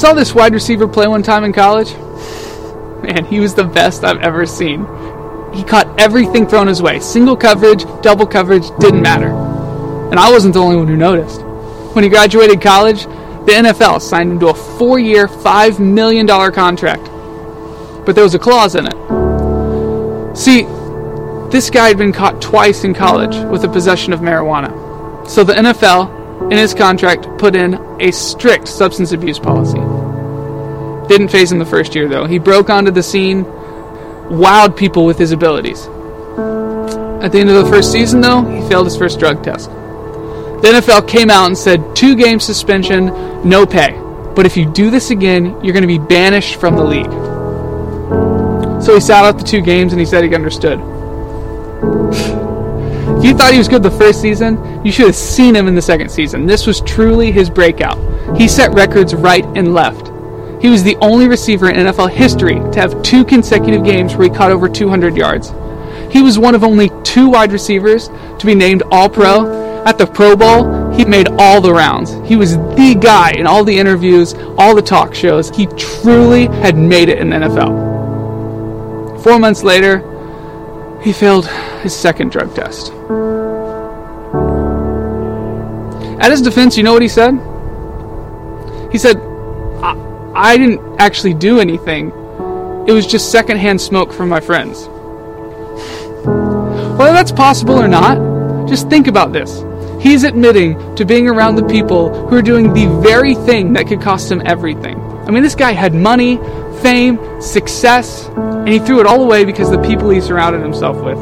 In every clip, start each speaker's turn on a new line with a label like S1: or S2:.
S1: saw this wide receiver play one time in college. Man, he was the best I've ever seen. He caught everything thrown his way. Single coverage, double coverage, didn't matter. And I wasn't the only one who noticed. When he graduated college, the NFL signed him to a four year, $5 million contract. But there was a clause in it. See, this guy had been caught twice in college with the possession of marijuana. So the NFL, in his contract, put in a strict substance abuse policy. Didn't faze him the first year, though. He broke onto the scene, wowed people with his abilities. At the end of the first season, though, he failed his first drug test. The NFL came out and said two game suspension, no pay. But if you do this again, you're going to be banished from the league. So he sat out the two games and he said he understood. if you thought he was good the first season, you should have seen him in the second season. This was truly his breakout. He set records right and left. He was the only receiver in NFL history to have two consecutive games where he caught over 200 yards. He was one of only two wide receivers to be named All Pro. At the Pro Bowl, he made all the rounds. He was the guy in all the interviews, all the talk shows. He truly had made it in the NFL. Four months later, he failed his second drug test. At his defense, you know what he said? He said, I, didn't actually do anything. It was just secondhand smoke from my friends. Whether that's possible or not, just think about this. He's admitting to being around the people who are doing the very thing that could cost him everything. I mean, this guy had money, fame, success, and he threw it all away because the people he surrounded himself with.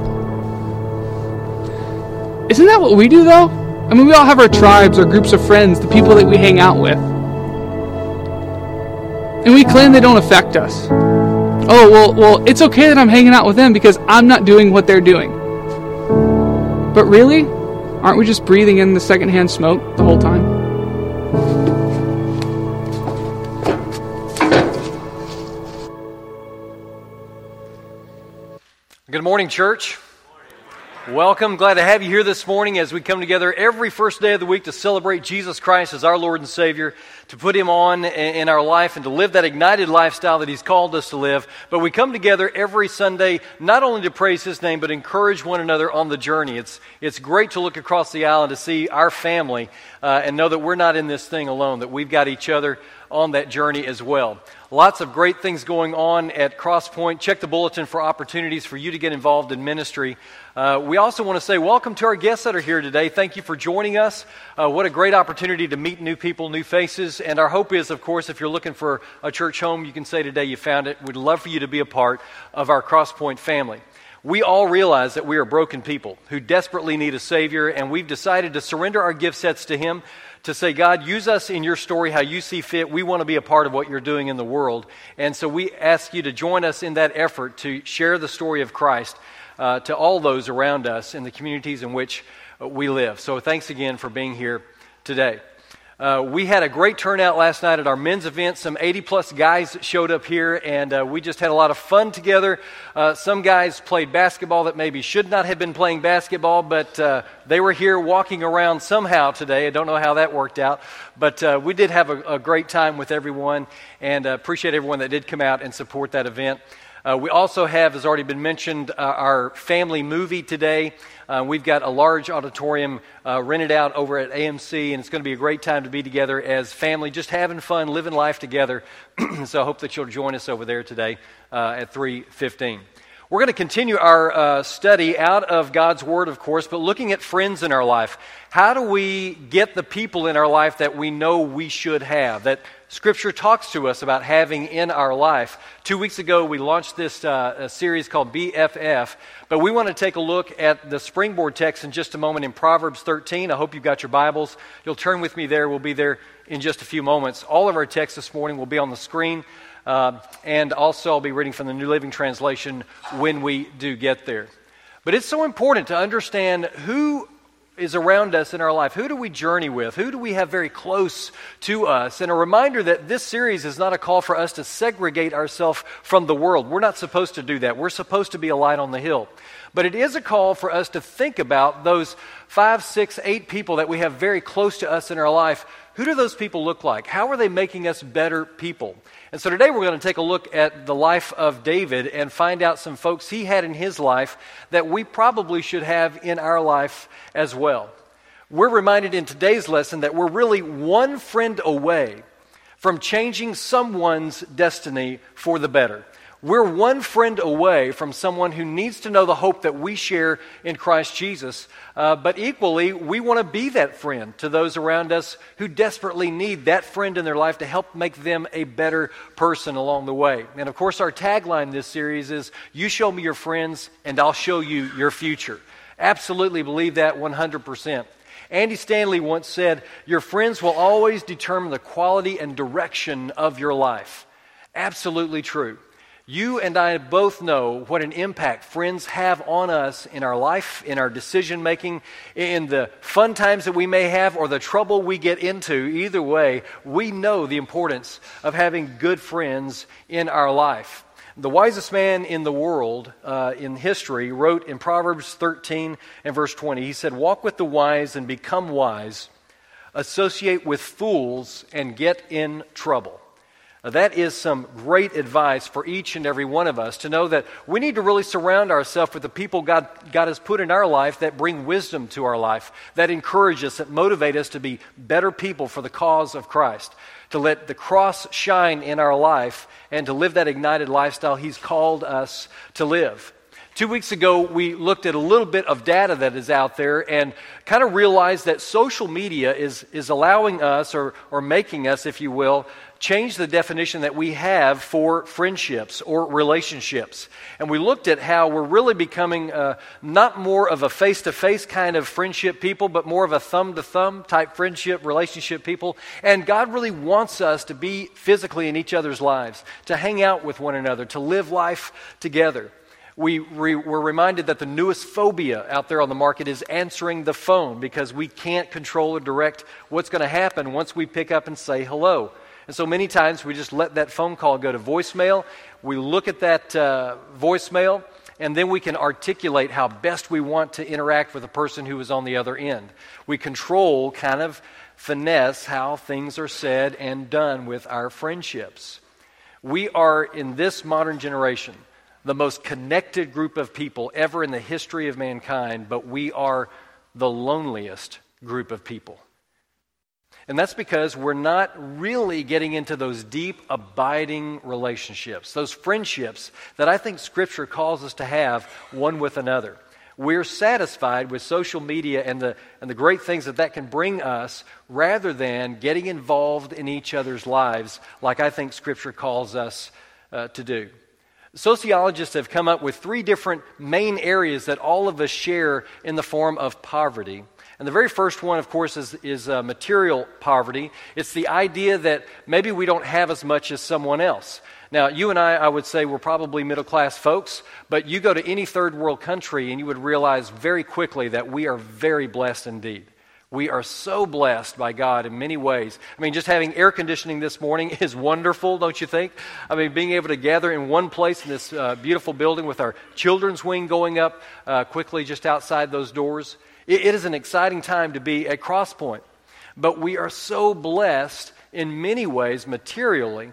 S1: Isn't that what we do, though? I mean, we all have our tribes, our groups of friends, the people that we hang out with. And we claim they don't affect us. Oh, well, well, it's okay that I'm hanging out with them because I'm not doing what they're doing. But really, aren't we just breathing in the secondhand smoke the whole time?
S2: Good morning, church. Welcome. Glad to have you here this morning as we come together every first day of the week to celebrate Jesus Christ as our Lord and Savior, to put Him on in our life and to live that ignited lifestyle that He's called us to live. But we come together every Sunday not only to praise His name, but encourage one another on the journey. It's, it's great to look across the aisle and to see our family uh, and know that we're not in this thing alone, that we've got each other on that journey as well. Lots of great things going on at Crosspoint. Check the bulletin for opportunities for you to get involved in ministry. Uh, we also want to say welcome to our guests that are here today. Thank you for joining us. Uh, what a great opportunity to meet new people, new faces. And our hope is, of course, if you're looking for a church home, you can say today you found it. We'd love for you to be a part of our Crosspoint family. We all realize that we are broken people who desperately need a Savior, and we've decided to surrender our gift sets to Him to say, God, use us in your story how you see fit. We want to be a part of what you're doing in the world. And so we ask you to join us in that effort to share the story of Christ uh, to all those around us in the communities in which we live. So thanks again for being here today. Uh, we had a great turnout last night at our men's event. Some 80 plus guys showed up here, and uh, we just had a lot of fun together. Uh, some guys played basketball that maybe should not have been playing basketball, but uh, they were here walking around somehow today. I don't know how that worked out, but uh, we did have a, a, great time with everyone, and uh, appreciate everyone that did come out and support that event. We also have, as already been mentioned, our family movie today. Uh, we've got a large auditorium uh, rented out over at AMC, and it's going to be a great time to be together as family, just having fun, living life together. so I hope that you'll join us over there today uh, at 3:15. We're going to continue our uh, study out of God's Word, of course, but looking at friends in our life. How do we get the people in our life that we know we should have, that Scripture talks to us about having in our life? Two weeks ago, we launched this uh, series called BFF, but we want to take a look at the springboard text in just a moment in Proverbs 13. I hope you've got your Bibles. You'll turn with me there. We'll be there in just a few moments. All of our text this morning will be on the screen. Uh, and also, I'll be reading from the New Living Translation when we do get there. But it's so important to understand who is around us in our life. Who do we journey with? Who do we have very close to us? And a reminder that this series is not a call for us to segregate ourselves from the world. We're not supposed to do that. We're supposed to be a light on the hill. But it is a call for us to think about those five, six, eight people that we have very close to us in our life who do those people look like? How are they making us better people? And so today we're going to take a look at the life of David and find out some folks he had in his life that we probably should have in our life as well. We're reminded in today's lesson that we're really one friend away from changing someone's destiny for the better. We're one friend away from someone who needs to know the hope that we share in Christ Jesus. Uh, but equally, we want to be that friend to those around us who desperately need that friend in their life to help make them a better person along the way. And of course, our tagline this series is You show me your friends, and I'll show you your future. Absolutely believe that 100%. Andy Stanley once said, Your friends will always determine the quality and direction of your life. Absolutely true. You and I both know what an impact friends have on us in our life, in our decision making, in the fun times that we may have, or the trouble we get into. Either way, we know the importance of having good friends in our life. The wisest man in the world uh, in history wrote in Proverbs 13 and verse 20, he said, Walk with the wise and become wise, associate with fools and get in trouble. That is some great advice for each and every one of us to know that we need to really surround ourselves with the people God, God has put in our life that bring wisdom to our life, that encourage us, that motivate us to be better people for the cause of Christ, to let the cross shine in our life, and to live that ignited lifestyle He's called us to live. Two weeks ago, we looked at a little bit of data that is out there and kind of realized that social media is, is allowing us, or, or making us, if you will, change the definition that we have for friendships or relationships. And we looked at how we're really becoming uh, not more of a face to face kind of friendship people, but more of a thumb to thumb type friendship, relationship people. And God really wants us to be physically in each other's lives, to hang out with one another, to live life together. We re- were reminded that the newest phobia out there on the market is answering the phone because we can't control or direct what's going to happen once we pick up and say hello. And so many times we just let that phone call go to voicemail. We look at that uh, voicemail, and then we can articulate how best we want to interact with the person who is on the other end. We control, kind of finesse, how things are said and done with our friendships. We are, in this modern generation, the most connected group of people ever in the history of mankind, but we are the loneliest group of people. And that's because we're not really getting into those deep, abiding relationships, those friendships that I think Scripture calls us to have one with another. We're satisfied with social media and the, and the great things that that can bring us rather than getting involved in each other's lives like I think Scripture calls us uh, to do. Sociologists have come up with three different main areas that all of us share in the form of poverty. And the very first one, of course, is, is uh, material poverty. It's the idea that maybe we don't have as much as someone else. Now, you and I, I would say, we're probably middle class folks, but you go to any third world country and you would realize very quickly that we are very blessed indeed. We are so blessed by God in many ways. I mean, just having air conditioning this morning is wonderful, don't you think? I mean, being able to gather in one place in this uh, beautiful building with our children's wing going up uh, quickly just outside those doors it, it is an exciting time to be at Crosspoint. But we are so blessed in many ways materially.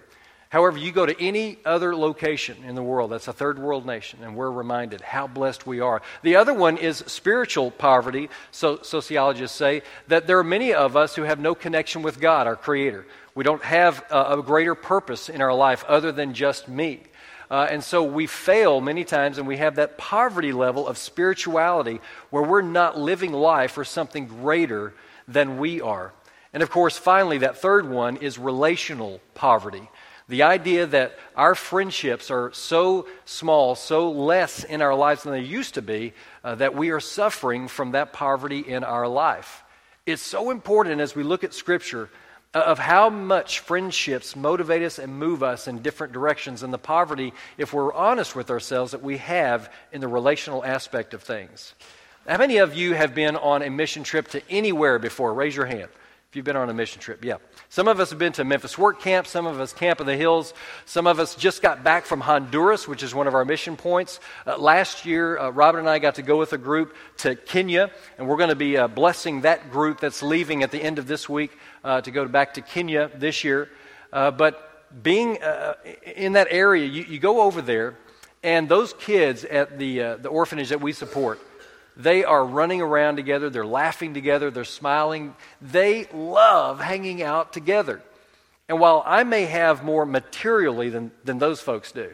S2: However, you go to any other location in the world, that's a third world nation, and we're reminded how blessed we are. The other one is spiritual poverty. So, sociologists say that there are many of us who have no connection with God, our Creator. We don't have a, a greater purpose in our life other than just me. Uh, and so we fail many times, and we have that poverty level of spirituality where we're not living life for something greater than we are. And of course, finally, that third one is relational poverty. The idea that our friendships are so small, so less in our lives than they used to be, uh, that we are suffering from that poverty in our life. It's so important as we look at Scripture Uh, of how much friendships motivate us and move us in different directions and the poverty, if we're honest with ourselves, that we have in the relational aspect of things. How many of you have been on a mission trip to anywhere before? Raise your hand. You've been on a mission trip, yeah. Some of us have been to Memphis Work Camp, some of us Camp in the Hills, some of us just got back from Honduras, which is one of our mission points. Uh, last year, uh, Robin and I got to go with a group to Kenya, and we're going to be uh, blessing that group that's leaving at the end of this week uh, to go back to Kenya this year. Uh, but being uh, in that area, you, you, go over there, and those kids at the, the orphanage that we support, they are running around together, they're laughing together, they're smiling. They love hanging out together. And while I may have more materially than, than those folks do,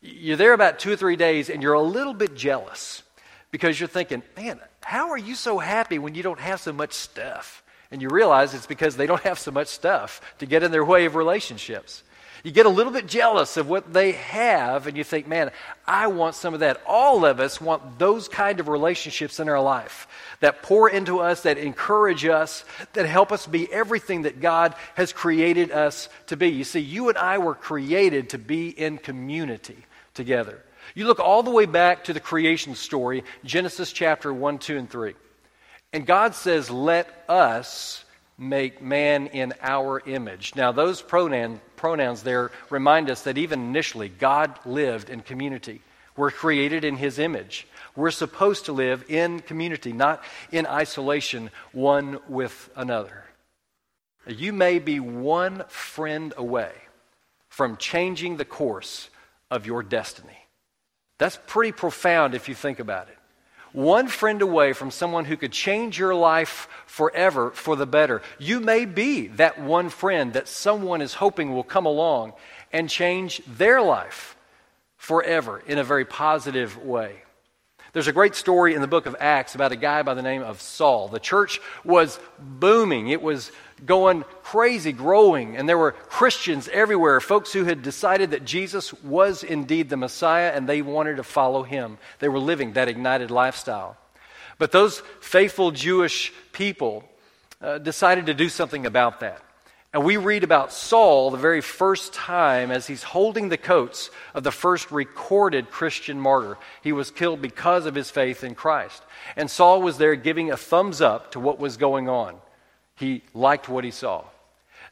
S2: you're there about two or three days and you're a little bit jealous because you're thinking, man, how are you so happy when you don't have so much stuff? And you realize it's because they don't have so much stuff to get in their way of relationships. You get a little bit jealous of what they have, and you think, man, I want some of that. All of us want those kind of relationships in our life that pour into us, that encourage us, that help us be everything that God has created us to be. You see, you and I were created to be in community together. You look all the way back to the creation story, Genesis chapter 1, 2, and 3. And God says, Let us make man in our image. Now, those pronoun, pronouns there remind us that even initially, God lived in community. We're created in his image. We're supposed to live in community, not in isolation, one with another. You may be one friend away from changing the course of your destiny. That's pretty profound if you think about it one friend away from someone who could change your life forever for the better. You may be that one friend that someone is hoping will come along and change their life forever in a very positive way. There's a great story in the book of Acts about a guy by the name of Saul. The church was booming, it was going crazy, growing, and there were Christians everywhere, folks who had decided that Jesus was indeed the Messiah and they wanted to follow him. They were living that ignited lifestyle. But those faithful Jewish people uh, decided to do something about that. And we read about Saul the very first time as he's holding the coats of the first recorded Christian martyr. He was killed because of his faith in Christ. And Saul was there giving a thumbs up to what was going on. He liked what he saw.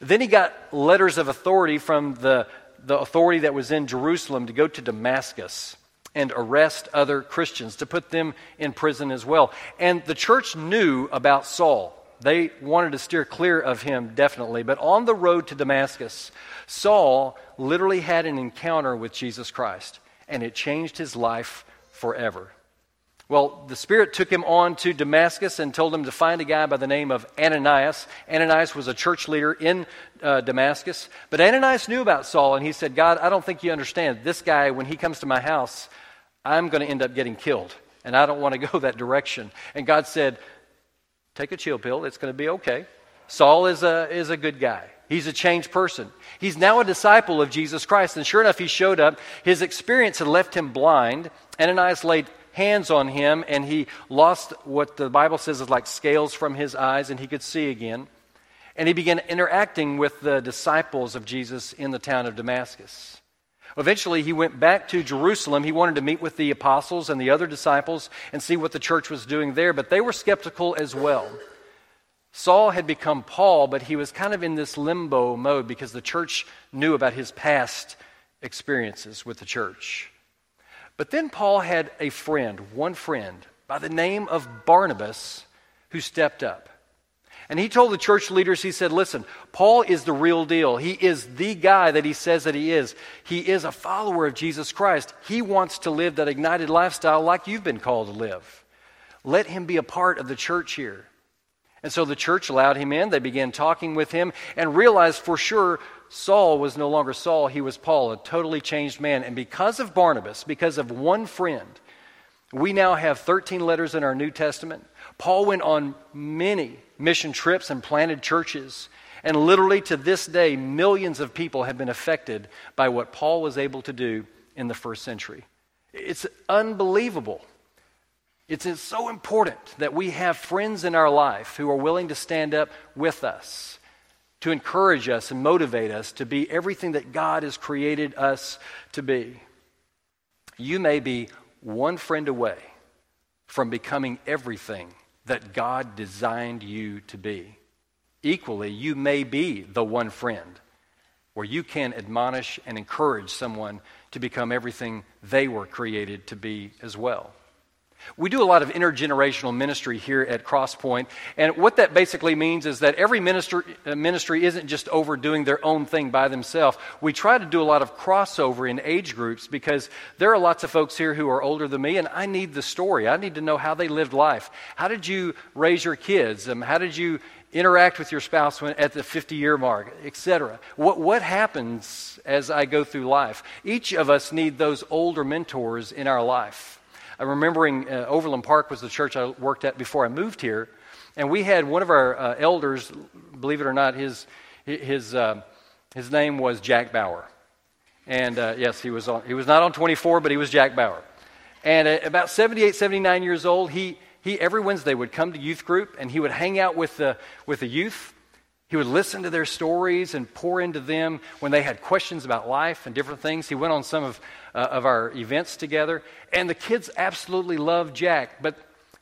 S2: Then he got letters of authority from the, the authority that was in Jerusalem to go to Damascus and arrest other Christians, to put them in prison as well. And the church knew about Saul. They wanted to steer clear of him, definitely. But on the road to Damascus, Saul literally had an encounter with Jesus Christ, and it changed his life forever. Well, the Spirit took him on to Damascus and told him to find a guy by the name of Ananias. Ananias was a church leader in uh, Damascus. But Ananias knew about Saul, and he said, God, I don't think you understand. This guy, when he comes to my house, I'm going to end up getting killed, and I don't want to go that direction. And God said, Take a chill pill. It's going to be okay. Saul is a, is a good guy. He's a changed person. He's now a disciple of Jesus Christ. And sure enough, he showed up. His experience had left him blind. Ananias laid hands on him, and he lost what the Bible says is like scales from his eyes, and he could see again. And he began interacting with the disciples of Jesus in the town of Damascus. Eventually, he went back to Jerusalem. He wanted to meet with the apostles and the other disciples and see what the church was doing there, but they were skeptical as well. Saul had become Paul, but he was kind of in this limbo mode because the church knew about his past experiences with the church. But then Paul had a friend, one friend, by the name of Barnabas, who stepped up. And he told the church leaders, he said, Listen, Paul is the real deal. He is the guy that he says that he is. He is a follower of Jesus Christ. He wants to live that ignited lifestyle like you've been called to live. Let him be a part of the church here. And so the church allowed him in. They began talking with him and realized for sure Saul was no longer Saul, he was Paul, a totally changed man. And because of Barnabas, because of one friend, we now have 13 letters in our New Testament. Paul went on many mission trips and planted churches. And literally to this day, millions of people have been affected by what Paul was able to do in the first century. It's unbelievable. It's so important that we have friends in our life who are willing to stand up with us, to encourage us and motivate us to be everything that God has created us to be. You may be one friend away from becoming everything that God designed you to be. equally, you may be the one friend where you can admonish and encourage someone to become everything they were created to be as well. We do a lot of intergenerational ministry here at Crosspoint, and what that basically means is that every ministry, uh, ministry isn't just overdoing their own thing by themselves. We try to do a lot of crossover in age groups because there are lots of folks here who are older than me, and I need the story. I need to know how they lived life. How did you raise your kids? Um, how did you interact with your spouse when, at the 50 year mark, etc. What, what happens as I go through life? Each of us need those older mentors in our life. I'm remembering uh, Overland Park was the church I worked at before I moved here, and we had one of our uh, elders, believe it or not, his, his, uh, his name was Jack Bauer. And uh, yes, he was, on, he was not on 24, but he was Jack Bauer. And at about 78, 79 years old, he, he every Wednesday would come to youth group and he would hang out with the, with the youth he would listen to their stories and pour into them when they had questions about life and different things. He went on some of, uh, of our events together, and the kids absolutely loved Jack. But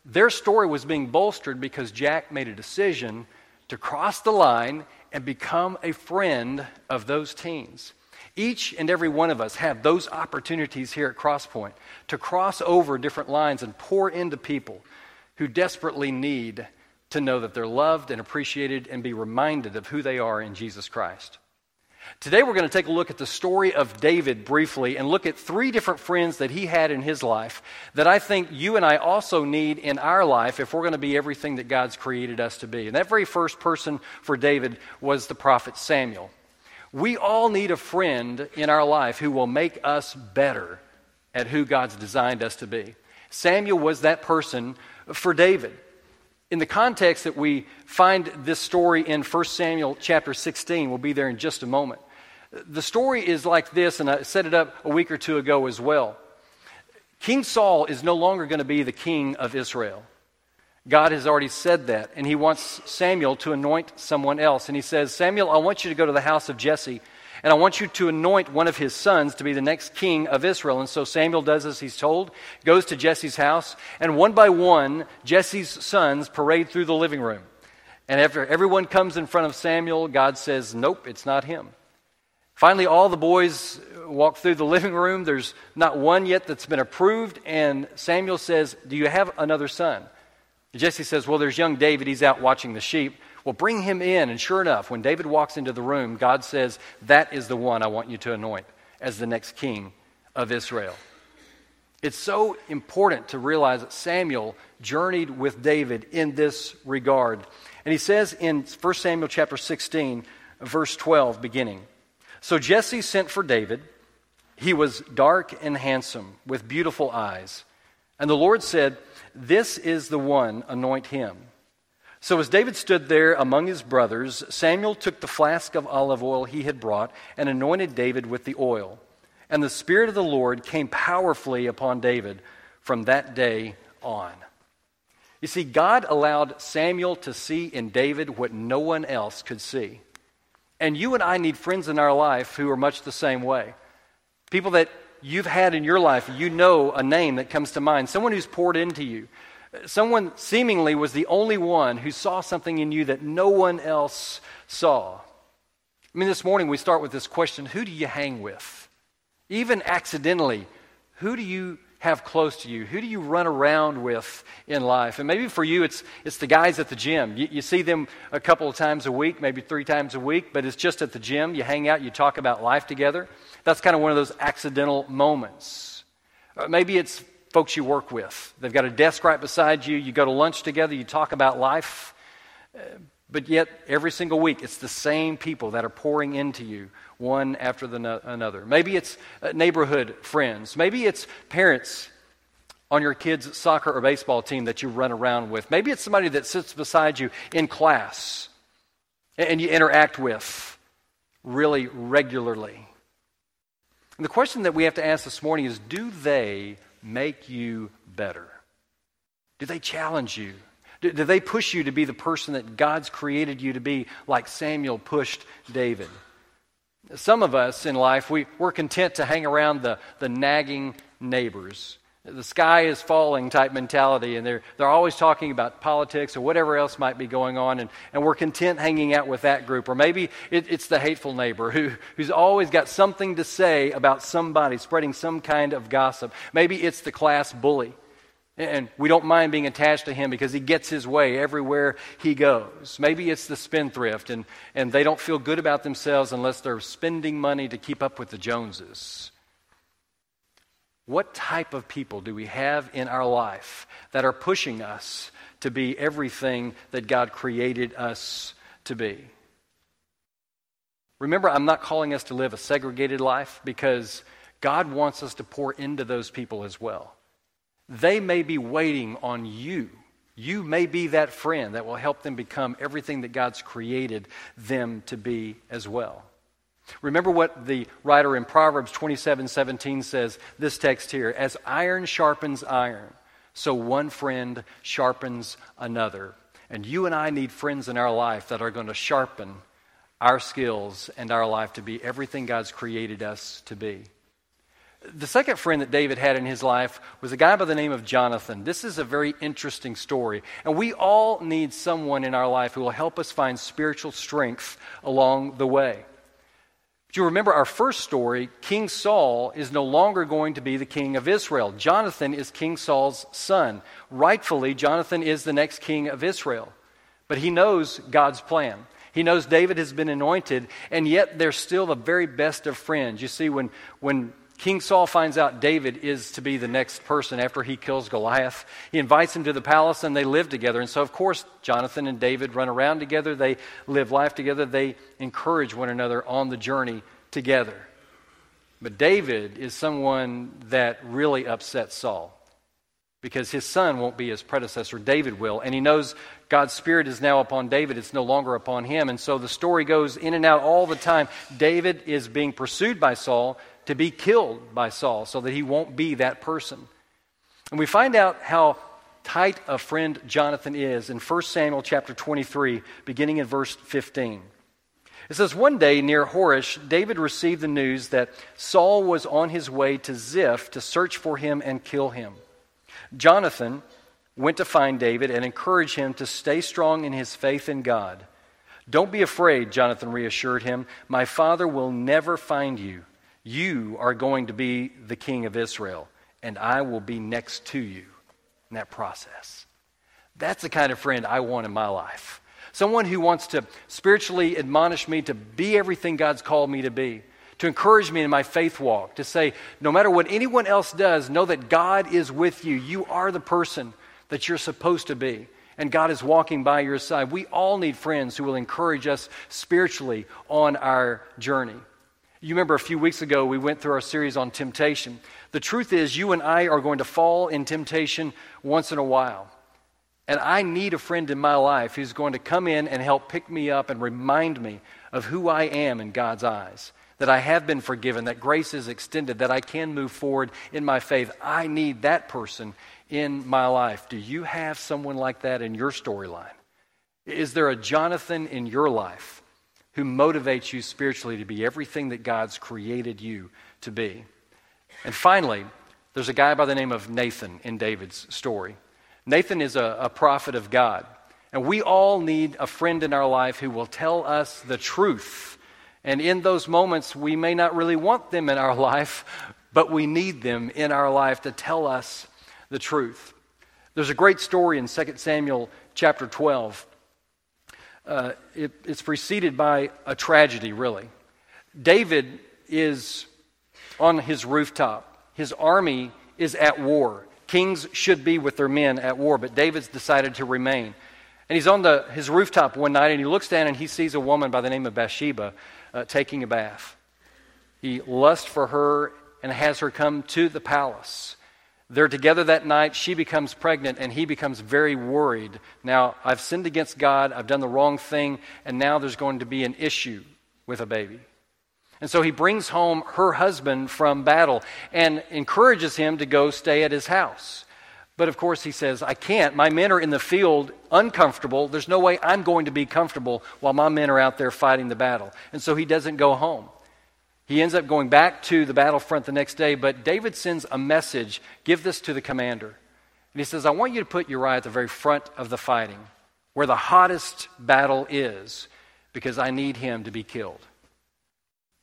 S2: their story was being bolstered because Jack made a decision to cross the line and become a friend of those teens. Each and every one of us have those opportunities here at Crosspoint to cross over different lines and pour into people who desperately need to know that they're loved and appreciated and be reminded of who they are in Jesus Christ. Today, we're going to take a look at the story of David briefly and look at three different friends that he had in his life that I think you and I also need in our life if we're going to be everything that God's created us to be. And that very first person for David was the prophet Samuel. We all need a friend in our life who will make us better at who God's designed us to be. Samuel was that person for David in the context that we find this story in 1 Samuel chapter 16, we'll be there in just a moment. The story is like this, and I set it up a week or two ago as well. King Saul is no longer going to be the king of Israel. God has already said that, and he wants Samuel to anoint someone else. And he says, Samuel, I want you to go to the house of Jesse and I want you to anoint one of his sons to be the next king of Israel. And so Samuel does as he's told, goes to Jesse's house, and one by one, Jesse's sons parade through the living room. And after everyone comes in front of Samuel, God says, Nope, it's not him. Finally, all the boys walk through the living room. There's not one yet that's been approved. And Samuel says, Do you have another son? Jesse says, Well, there's young David. He's out watching the sheep. Well, bring him in. And sure enough, when David walks into the room, God says, That is the one I want you to anoint as the next king of Israel. It's so important to realize that Samuel journeyed with David in this regard. And he says in 1 Samuel chapter 16, verse 12, beginning So Jesse sent for David. He was dark and handsome, with beautiful eyes. And the Lord said, This is the one, anoint him. So as David stood there among his brothers, Samuel took the flask of olive oil he had brought and anointed David with the oil. And the Spirit of the Lord came powerfully upon David from that day on. You see, God allowed Samuel to see in David what no one else could see. And you and I need friends in our life who are much the same way. People that you've had in your life, you know a name that comes to mind, someone who's poured into you, someone seemingly was the only one who saw something in you that no one else saw. I mean, this morning we start with this question who do you hang with? Even accidentally, who do you have close to you? Who do you run around with in life? And maybe for you, it's, it's the guys at the gym. You, you see them a couple of times a week, maybe three times a week, but it's just at the gym. You hang out, you talk about life together. That's kind of one of those accidental moments. Uh, maybe it's folks you work with. They've got a desk right beside you. You go to lunch together, you talk about life. Uh, but yet, every single week, it's the same people that are pouring into you, one after the no- another. Maybe it's uh, neighborhood friends. Maybe it's parents on your kids' soccer or baseball team that you run around with. Maybe it's somebody that sits beside you in class and you interact with really regularly. And the question that we have to ask this morning is do they make you better? Do they challenge you? Do, do, they push you to be the person that God's created you to be, like Samuel pushed David? Some of us in life, we, we're content to hang around the, the nagging neighbors. The sky is falling type mentality, and they're, they're always talking about politics or whatever else might be going on, and, and we're content hanging out with that group. Or maybe it, it's the hateful neighbor who, who's always got something to say about somebody, spreading some kind of gossip. Maybe it's the class bully. And we don't mind being attached to him because he gets his way everywhere he goes. Maybe it's the spendthrift, and, and they don't feel good about themselves unless they're spending money to keep up with the Joneses. What type of people do we have in our life that are pushing us to be everything that God created us to be? Remember, I'm not calling us to live a segregated life because God wants us to pour into those people as well. They may be waiting on you. You may be that friend that will help them become everything that God's created them to be as well. Remember what the writer in Proverbs 27 17 says, this text here As iron sharpens iron, so one friend sharpens another. And you and I need friends in our life that are going to sharpen our skills and our life to be everything God's created us to be. The second friend that David had in his life was a guy by the name of Jonathan. This is a very interesting story. And we all need someone in our life who will help us find spiritual strength along the way. You remember our first story, King Saul is no longer going to be the king of Israel. Jonathan is King Saul's son. Rightfully, Jonathan is the next king of Israel. But he knows God's plan. He knows David has been anointed, and yet they're still the very best of friends. You see, when, when King Saul finds out David is to be the next person after he kills Goliath. He invites him to the palace and they live together. And so, of course, Jonathan and David run around together. They live life together. They encourage one another on the journey together. But David is someone that really upsets Saul because his son won't be his predecessor, David will. And he knows God's Spirit is now upon David, it's no longer upon him. And so the story goes in and out all the time. David is being pursued by Saul to be killed by Saul so that he won't be that person. And we find out how tight a friend Jonathan is in 1 Samuel chapter 23, beginning in verse 15. It says, One day near Horesh, David received the news that Saul was on his way to Ziph to search for him and kill him. Jonathan went to find David and encourage him to stay strong in his faith in God. Don't be afraid, Jonathan reassured him. My father will never find you. You are going to be the king of Israel, and I will be next to you in that process. That's the kind of friend I want in my life. Someone who wants to spiritually admonish me to be everything God's called me to be, to encourage me in my faith walk, to say, no matter what anyone else does, know that God is with you. You are the person that you're supposed to be and God is walking by your side. We all need friends who will encourage us spiritually on our journey. You remember a few weeks ago we went through our series on temptation. The truth is, you and I are going to fall in temptation once in a while. And I need a friend in my life who's going to come in and help pick me up and remind me of who I am in God's eyes. That I have been forgiven, that grace is extended, that I can move forward in my faith. I need that person in my life. Do you have someone like that in your storyline? Is there a Jonathan in your life who motivates you spiritually to be everything that God's created you to be. And finally, there's a guy by the name of Nathan in David's story. Nathan is a, a prophet of God. And we all need a friend in our life who will tell us the truth. And in those moments, we may not really want them in our life, but we need them in our life to tell us the truth. There's a great story in 2 Samuel chapter 12 uh, it, it's preceded by a tragedy, really. David is on his rooftop, his army is at war. Kings should be with their men at war, but David's decided to remain. And he's on the, his rooftop one night and he looks down and he sees a woman by the name of Bathsheba uh, taking a bath. He lusts for her and has her come to the palace. They're together that night. She becomes pregnant, and he becomes very worried. Now, I've sinned against God, I've done the wrong thing, and now there's going to be an issue with a baby. And so he brings home her husband from battle and encourages him to go stay at his house. But of course, he says, I can't. My men are in the field uncomfortable. There's no way I'm going to be comfortable while my men are out there fighting the battle. And so he doesn't go home. He ends up going back to the battlefront the next day, but David sends a message give this to the commander. And he says, I want you to put Uriah at the very front of the fighting, where the hottest battle is, because I need him to be killed.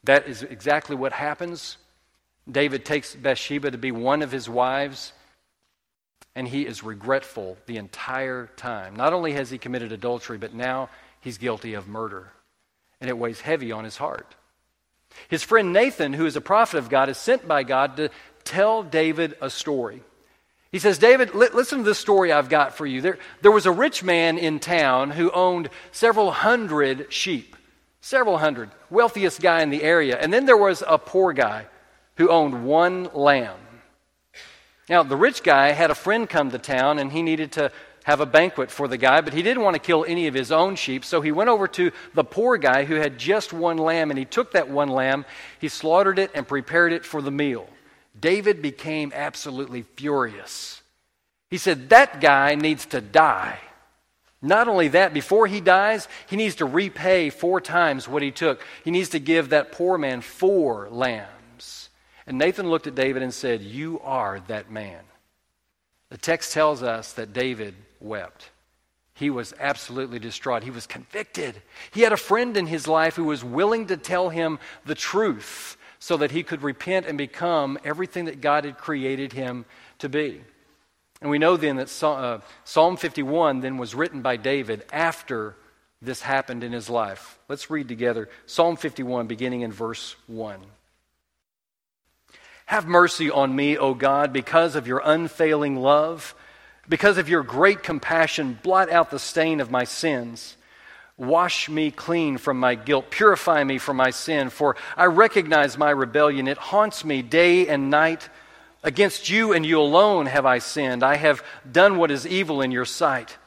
S2: That is exactly what happens. David takes Bathsheba to be one of his wives, and he is regretful the entire time. Not only has he committed adultery, but now he's guilty of murder, and it weighs heavy on his heart. His friend Nathan, who is a prophet of God, is sent by God to tell David a story. He says, David, li- listen to this story I've got for you. There, there was a rich man in town who owned several hundred sheep. Several hundred. Wealthiest guy in the area. And then there was a poor guy who owned one lamb. Now, the rich guy had a friend come to town and he needed to have a banquet for the guy, but he didn't want to kill any of his own sheep. So he went over to the poor guy who had just one lamb, and he took that one lamb, he slaughtered it, and prepared it for the meal. David became absolutely furious. He said, That guy needs to die. Not only that, before he dies, he needs to repay four times what he took. He needs to give that poor man four lambs. And Nathan looked at David and said, You are that man. The text tells us that David wept. He was absolutely distraught. He was convicted. He had a friend in his life who was willing to tell him the truth so that he could repent and become everything that God had created him to be. And we know then that uh, Psalm 51 then was written by David after this happened in his life. Let's read together Psalm 51, beginning in verse 1. Have mercy on me, O God, because of your unfailing love. Because of your great compassion, blot out the stain of my sins. Wash me clean from my guilt. Purify me from my sin, for I recognize my rebellion. It haunts me day and night. Against you and you alone have I sinned. I have done what is evil in your sight.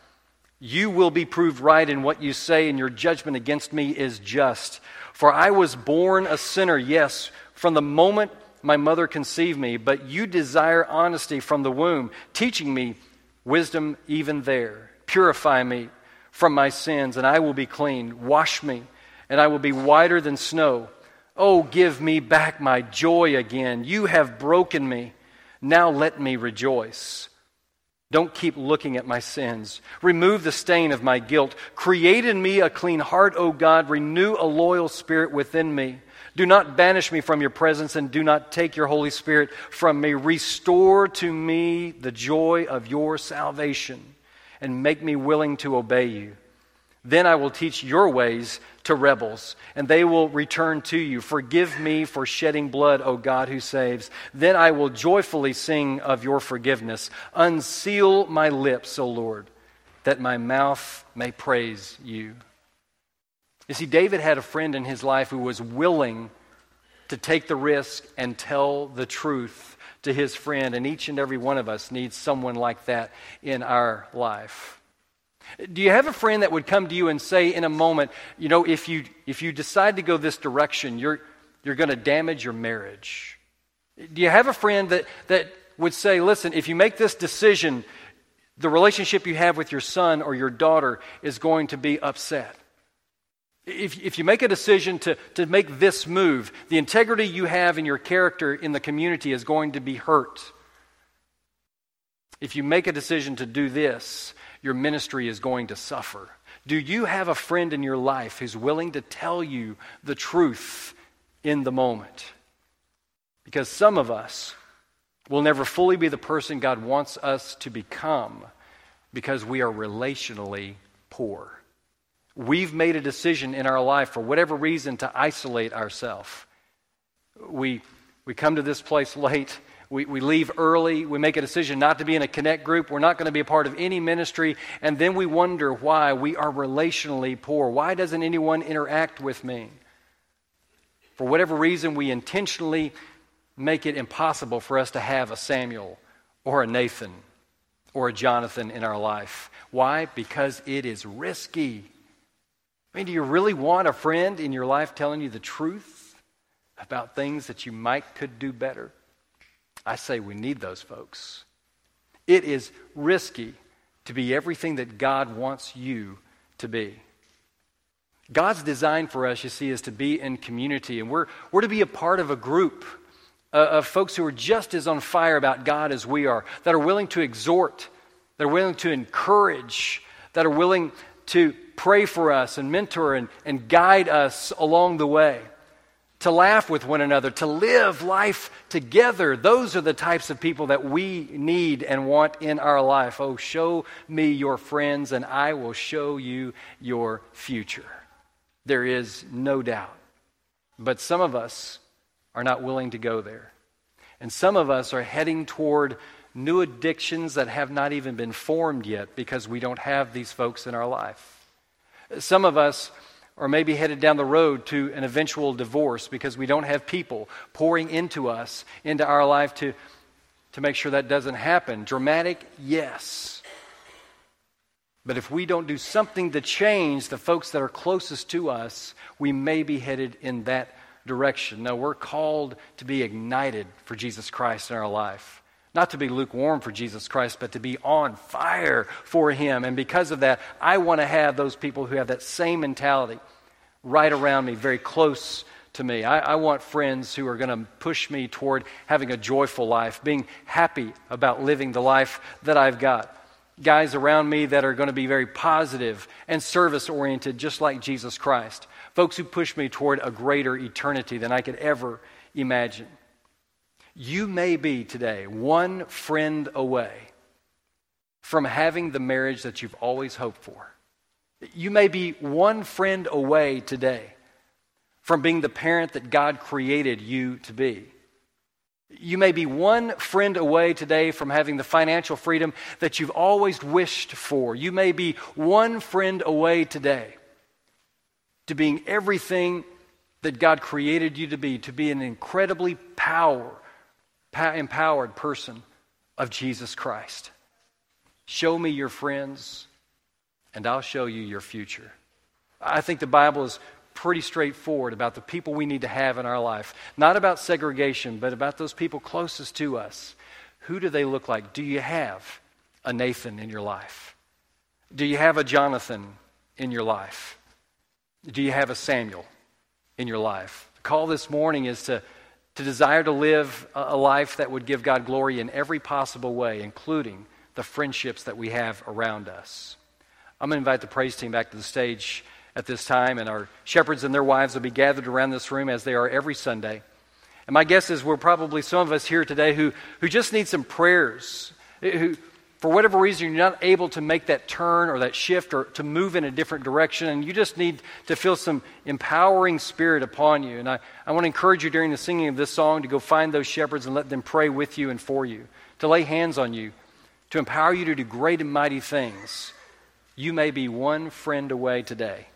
S2: You will be proved right in what you say, and your judgment against me is just. For I was born a sinner, yes, from the moment my mother conceived me, but you desire honesty from the womb, teaching me wisdom even there. Purify me from my sins, and I will be clean. Wash me, and I will be whiter than snow. Oh, give me back my joy again. You have broken me. Now let me rejoice. Don't keep looking at my sins. Remove the stain of my guilt. Create in me a clean heart, O God. Renew a loyal spirit within me. Do not banish me from your presence and do not take your Holy Spirit from me. Restore to me the joy of your salvation and make me willing to obey you. Then I will teach your ways to rebels, and they will return to you. Forgive me for shedding blood, O God who saves. Then I will joyfully sing of your forgiveness. Unseal my lips, O Lord, that my mouth may praise you. You see, David had a friend in his life who was willing to take the risk and tell the truth to his friend, and each and every one of us needs someone like that in our life. Do you have a friend that would come to you and say in a moment, you know, if you, if you decide to go this direction, you're, you're going to damage your marriage? Do you have a friend that, that would say, listen, if you make this decision, the relationship you have with your son or your daughter is going to be upset? If, if you make a decision to, to make this move, the integrity you have in your character in the community is going to be hurt. If you make a decision to do this, your ministry is going to suffer. Do you have a friend in your life who's willing to tell you the truth in the moment? Because some of us will never fully be the person God wants us to become because we are relationally poor. We've made a decision in our life, for whatever reason, to isolate ourselves. We, we come to this place late. We, we leave early. We make a decision not to be in a connect group. We're not going to be a part of any ministry. And then we wonder why we are relationally poor. Why doesn't anyone interact with me? For whatever reason, we intentionally make it impossible for us to have a Samuel or a Nathan or a Jonathan in our life. Why? Because it is risky. I mean, do you really want a friend in your life telling you the truth about things that you might could do better? I say we need those folks. It is risky to be everything that God wants you to be. God's design for us, you see, is to be in community, and we're, we're to be a part of a group uh, of folks who are just as on fire about God as we are, that are willing to exhort, that are willing to encourage, that are willing to pray for us and mentor and, and guide us along the way, to laugh with one another, to live life together. Those are the types of people that we need and want in our life. Oh, show me your friends, and I will show you your future. There is no doubt. But some of us are not willing to go there. And some of us are heading toward new addictions that have not even been formed yet because we don't have these folks in our life. Some of us are maybe headed down the road to an eventual divorce because we don't have people pouring into us, into our life to, to make sure that doesn't happen. Dramatic? Yes. But if we don't do something to change the folks that are closest to us, we may be headed in that direction. No, we're called to be ignited for Jesus Christ in our life. Not to be lukewarm for Jesus Christ, but to be on fire for Him. And because of that, I want to have those people who have that same mentality right around me, very close to me. I, I want friends who are going to push me toward having a joyful life, being happy about living the life that I've got guys around me that are going to be very positive and service oriented, just like Jesus Christ. Folks who push me toward a greater eternity than I could ever imagine. You may be today one friend away from having the marriage that you've always hoped for. You may be one friend away today from being the parent that God created you to be. You may be one friend away today from having the financial freedom that you've always wished for. You may be one friend away today to being everything that God created you to be, to be an incredibly power, empowered person of Jesus Christ. Show me your friends, and I'll show you your future. I think the Bible is pretty straightforward about the people we need to have in our life. Not about segregation, but about those people closest to us. Who do they look like? Do you have a Nathan in your life? Do you have a Jonathan in your life? Do you have a Samuel in your life? The call this morning is to, to desire to live a, life that would give God glory in every possible way, including the friendships that we have around us. I'm going to invite the praise team back to the stage at this time, and our shepherds and their wives will be gathered around this room as they are every Sunday. And my guess is we're probably some of us here today who, who just need some prayers, who, for whatever reason, you're not able to make that turn or that shift or to move in a different direction, and you just need to feel some empowering spirit upon you. And I, I want to encourage you during the singing of this song to go find those shepherds and let them pray with you and for you, to lay hands on you, to empower you to do great and mighty things. You may be one friend away today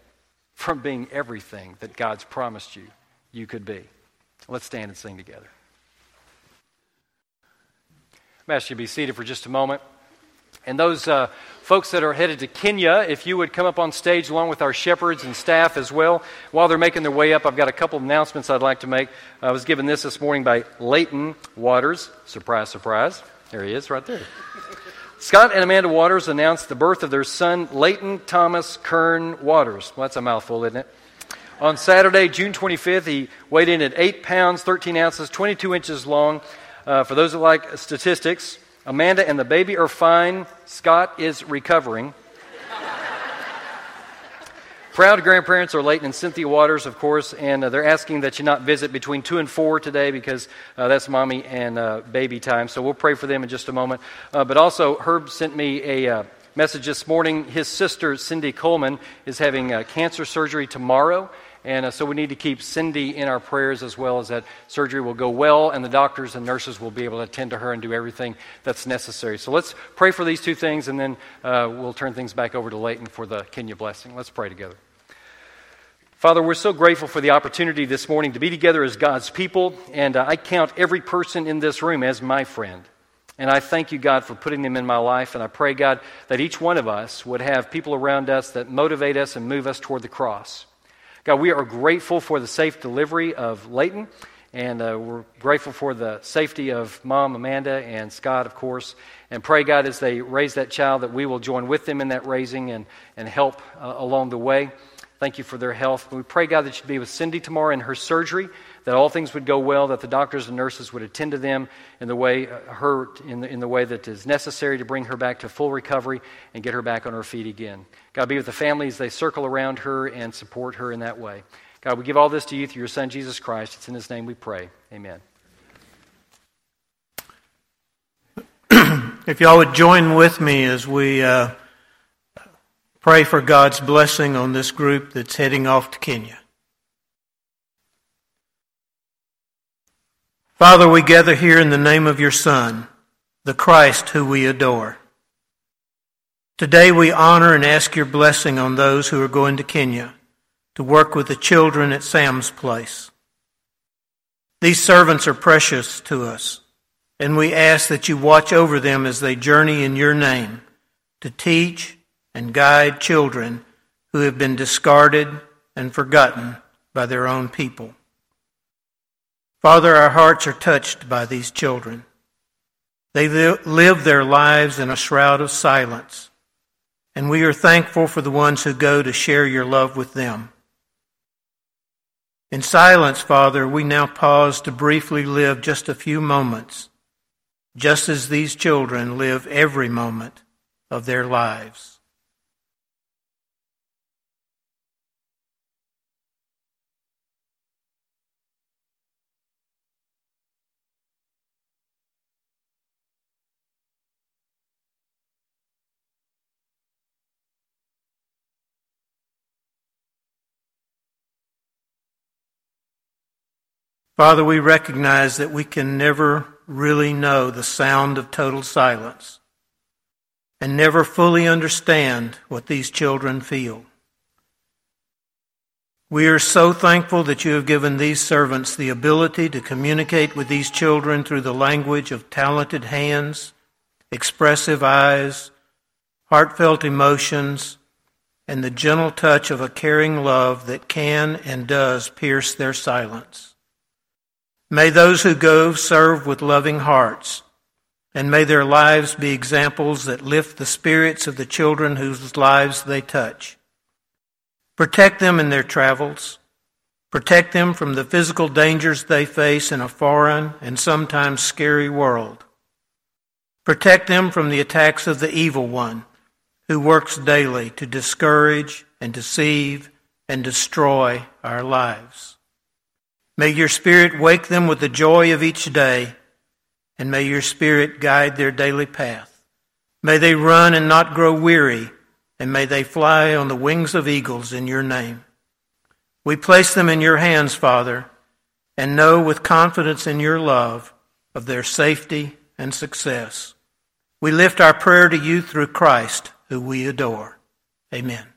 S2: from being everything that God's promised you you could be. Let's stand and sing together. I'm asking you to be seated for just a moment. And those uh, folks that are headed to Kenya, if you would come up on stage along with our shepherds and staff as well. While they're making their way up, I've got a couple of announcements I'd like to make. I was given this this morning by Leighton Waters. Surprise, surprise. There he is right there. Scott and Amanda Waters announced the birth of their son, Leighton Thomas Kern Waters. Well, that's a mouthful, isn't it? On Saturday, June 25th, he weighed in at 8 pounds, 13 ounces, 22 inches long. Uh, for those that like statistics, Amanda and the baby are fine. Scott is recovering. Proud grandparents are Leighton and Cynthia Waters, of course, and uh, they're asking that you not visit between 2 and 4 today because uh, that's mommy and uh, baby time. So we'll pray for them in just a moment. Uh, but also, Herb sent me a uh, message this morning. His sister, Cindy Coleman, is having uh, cancer surgery tomorrow. And so we need to keep Cindy in our prayers as well as that surgery will go well and the doctors and nurses will be able to attend to her and do everything that's necessary. So let's pray for these two things and then we'll turn things back over to Leighton for the Kenya blessing. Let's pray together. Father, we're so grateful for the opportunity this morning to be together as God's people, and uh, I count every person in this room as my friend. And I thank you, God, for putting them in my life, and I pray, God, that each one of us would have people around us that motivate us and move us toward the cross. God, we are grateful for the safe delivery of Leighton, and uh, we're grateful for the safety of Mom, Amanda, and Scott, of course. And pray, God, as they raise that child, that we will join with them in that raising and, and help uh, along the way. Thank you for their health. We pray, God, that you'd be with Cindy tomorrow in her surgery, that all things would go well, that the doctors and nurses would attend to them in the way uh, her in the, in the way that is necessary to bring her back to full recovery and get her back on her feet again. God, be with the families they circle around her and support her in that way. God, we give all this to you through your Son Jesus Christ. It's in His name we pray. Amen.
S3: if y'all would join with me as we. Uh, Pray for God's blessing on this group that's heading off to Kenya. Father, we gather here in the name of your Son, the Christ who we adore. Today we honor and ask your blessing on those who are going to Kenya to work with the children at Sam's place. These servants are precious to us, and we ask that you watch over them as they journey in your name to teach and guide children who have been discarded and forgotten by their own people. Father, our hearts are touched by these children. They live their lives in a shroud of silence, and we are thankful for the ones who go to share your love with them. In silence, Father, we now pause to briefly live just a few moments, just as these children live every moment of their lives. Father, we recognize that we can never really know the sound of total silence and never fully understand what these children feel. We are so thankful that you have given these servants the ability to communicate with these children through the language of talented hands, expressive eyes, heartfelt emotions, and the gentle touch of a caring love that can and does pierce their silence. May those who go serve with loving hearts, and may their lives be examples that lift the spirits of the children whose lives they touch. Protect them in their travels. Protect them from the physical dangers they face in a foreign and sometimes scary world. Protect them from the attacks of the evil one who works daily to discourage and deceive and destroy our lives. May your Spirit wake them with the joy of each day, and may your Spirit guide their daily path. May they run and not grow weary, and may they fly on the wings of eagles in your name. We place them in your hands, Father, and know with confidence in your love of their safety and success. We lift our prayer to you through Christ, who we adore. Amen.